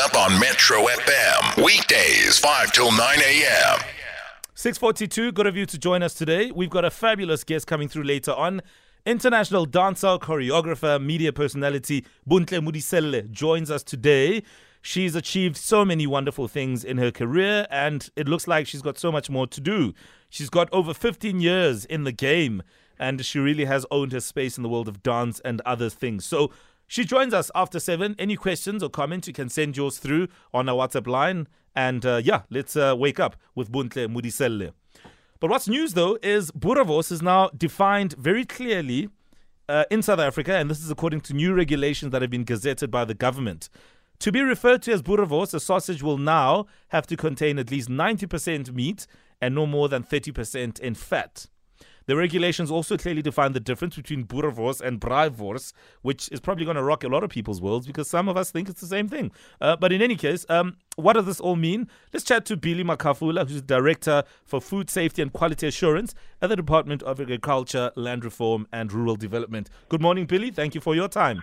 up on Metro FM. Weekdays, 5 till 9 a.m. 642, good of you to join us today. We've got a fabulous guest coming through later on. International dancer, choreographer, media personality Bontle Modiselle joins us today. She's achieved so many wonderful things in her career, and it looks like she's got so much more to do. She's got over 15 years in the game, and she really has owned her space in the world of dance and other things. So she joins us after seven. Any questions or comments, you can send yours through on our WhatsApp line. And uh, yeah, let's uh, wake up with Bontle Modiselle. But what's news though is Boerewors is now defined very clearly uh, in South Africa, and this is according to new regulations that have been gazetted by the government. To be referred to as boerewors, a sausage will now have to contain at least 90% meat and no more than 30% in fat. The regulations also clearly define the difference between boerewors and braaiwors, which is probably going to rock a lot of people's worlds because some of us think it's the same thing. Uh, but in any case, um, what does this all mean? Let's chat to Billy Makhafola, who's Director for Food Safety and Quality Assurance at the Department of Agriculture, Land Reform and Rural Development. Good morning, Billy. Thank you for your time.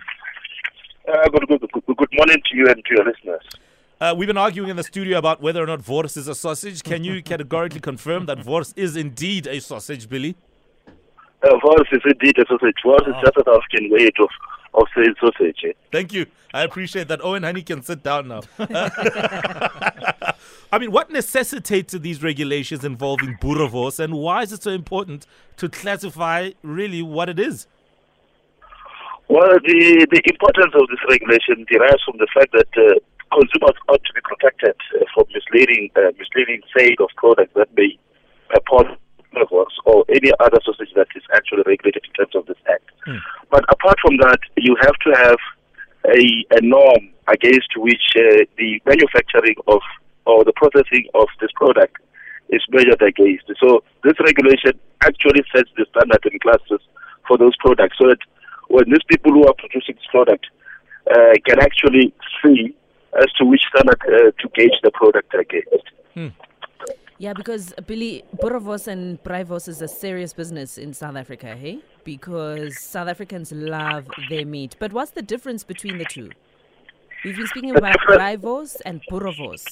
Uh, good, good, good, good morning to you and to your listeners. Uh, we've been arguing in the studio about whether or not Wors is a sausage. Can you categorically confirm that Wors is indeed a sausage, Billy? Uh, Wors is indeed a sausage. Wors oh. is just an African way of, of saying sausage. Eh? Thank you. I appreciate that. Owen Honey can sit down now. I mean, what necessitates these regulations involving boerewors, and why is it so important to classify really what it is? Well, the, the importance of this regulation derives from the fact that uh, consumers ought to be protected uh, from misleading uh, misleading sale of products that may upon or any other sausage that is actually regulated in terms of this act. Mm. But apart from that, you have to have a, a norm against which uh, the manufacturing of or the processing of this product is measured against. So this regulation actually sets the standard and classes for those products so that when these people who are producing this product uh, can actually see as to which standard uh, to gauge the product against. Hmm. Yeah, because Billy Boerewors and Braaiwors is a serious business in South Africa, hey? Because South Africans love their meat. But what's the difference between the two? We've been speaking the about Braaiwors and Boerewors.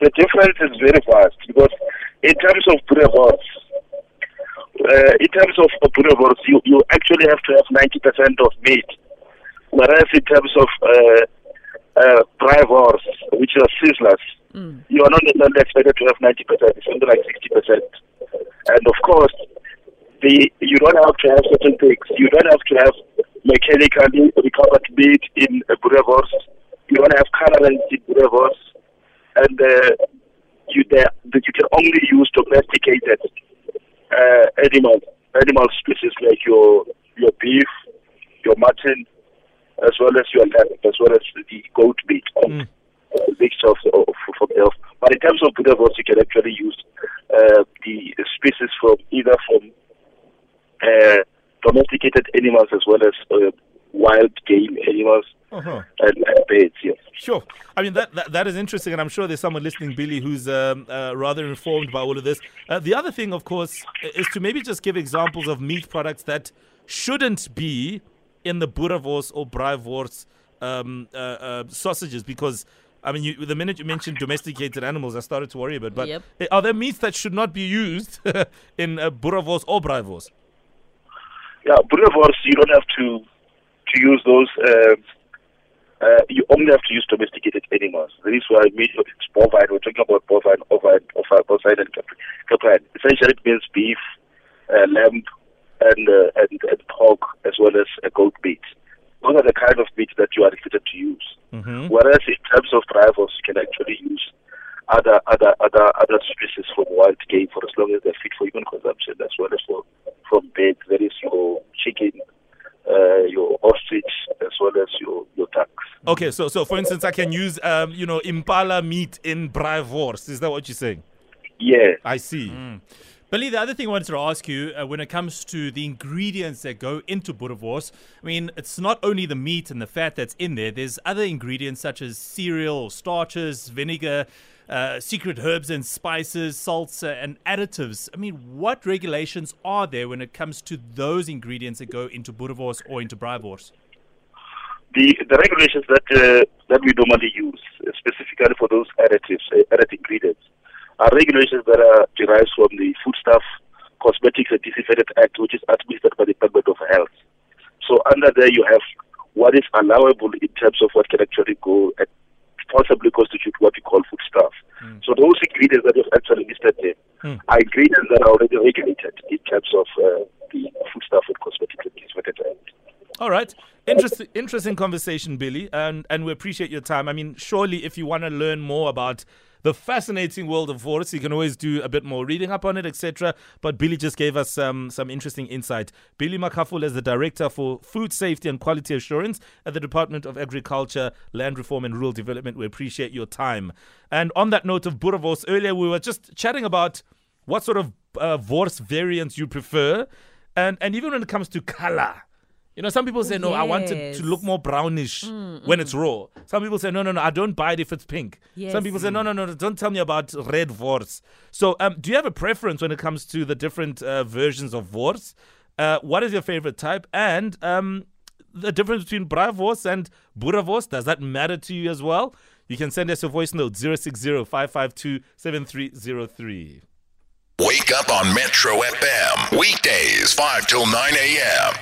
The difference is very vast because in terms of Boerewors, uh, in terms of boerewors, you, you actually have to have 90% of meat. Whereas in terms of uh, uh, braaiwors, which are sizzlers, mm. you are not necessarily expected to have 90%, it's something like 60%. And of course, the you don't have to have certain things. You don't have to have mechanically recovered meat in uh, boerewors. You don't have colorants in boerewors. And uh, you, the, you can only use domesticated uh, animal animal species like your your beef, your mutton, as well as your lamb, as well as the goat meat, mm. uh, mixture of, of from elf. But in terms of boerewors, you can actually use uh, the species from either from uh, domesticated animals as well as uh, wild game animals uh-huh. and, and birds. Yes. Sure. I mean, that, that, that is interesting, and I'm sure there's someone listening, Billy, who's um, uh, rather informed by all of this. Uh, the other thing, of course, is to maybe just give examples of meat products that shouldn't be in the boerewors or braaiwors um, uh, uh, sausages because. I mean, you, the minute you mentioned domesticated animals, I started to worry a bit. But yep. are there meats that should not be used in uh, boerewors or braaiwors? Yeah, boerewors, you don't have to to use those uh, uh, you only have to use domesticated animals. This is why meat it's bovine. We're talking about bovine, ovine, ovine, bovine, and caprine. Essentially, it means beef, uh, lamb, and, uh, and and pork, as well as a goat meat. Those are the kind of meat that you are expected to use. Mm-hmm. Whereas in terms of braaiwors, you can actually use other other other other species from wild game for as long as they're fit for human consumption, as well as for from birds. There is your chicken, uh, your ostrich, as well as your, your ducks. Okay, so so for instance, I can use um, you know impala meat in braaiwors. Is that what you're saying? Yeah, I see. Mm. Billy, the other thing I wanted to ask you uh, when it comes to the ingredients that go into boerewors, I mean, it's not only the meat and the fat that's in there, there's other ingredients such as cereal, starches, vinegar, uh, secret herbs and spices, salts, uh, and additives. I mean, what regulations are there when it comes to those ingredients that go into boerewors or into braaiwors? The, the regulations that uh, that we normally use, uh, specifically for those additives, uh, added ingredients, are regulations that are derived from the Foodstuff Cosmetics and Disinfectant Act, which is administered by the Department of Health. So under there, you have what is allowable in terms of what can actually go and possibly constitute what we call foodstuff. Mm. So those ingredients that you've actually listed there mm. are ingredients that are already regulated in terms of uh, the foodstuff and cosmetics and disinfectant act. All right. Interesting, interesting conversation, Billy, and and we appreciate your time. I mean, surely, if you want to learn more about the fascinating world of Wors. You can always do a bit more reading up on it, etc. But Billy just gave us some some interesting insight. Billy Makhafola is the director for food safety and quality assurance at the Department of Agriculture, Land Reform and Rural Development. We appreciate your time. And on that note of Boerewors, earlier we were just chatting about what sort of uh, Wors variants you prefer, and and even when it comes to color. You know, some people say, no, yes. I want it to look more brownish mm, when mm. it's raw. Some people say, no, no, no, I don't buy it if it's pink. Yes. Some people say, no, no, no, don't tell me about red Wors. So, um, do you have a preference when it comes to the different uh, versions of Wors? Uh, what is your favorite type? And um, the difference between Braaiwors and Boerewors, does that matter to you as well? You can send us a voice note 060 552 7303. Wake up on Metro FM, weekdays 5 till 9 a.m.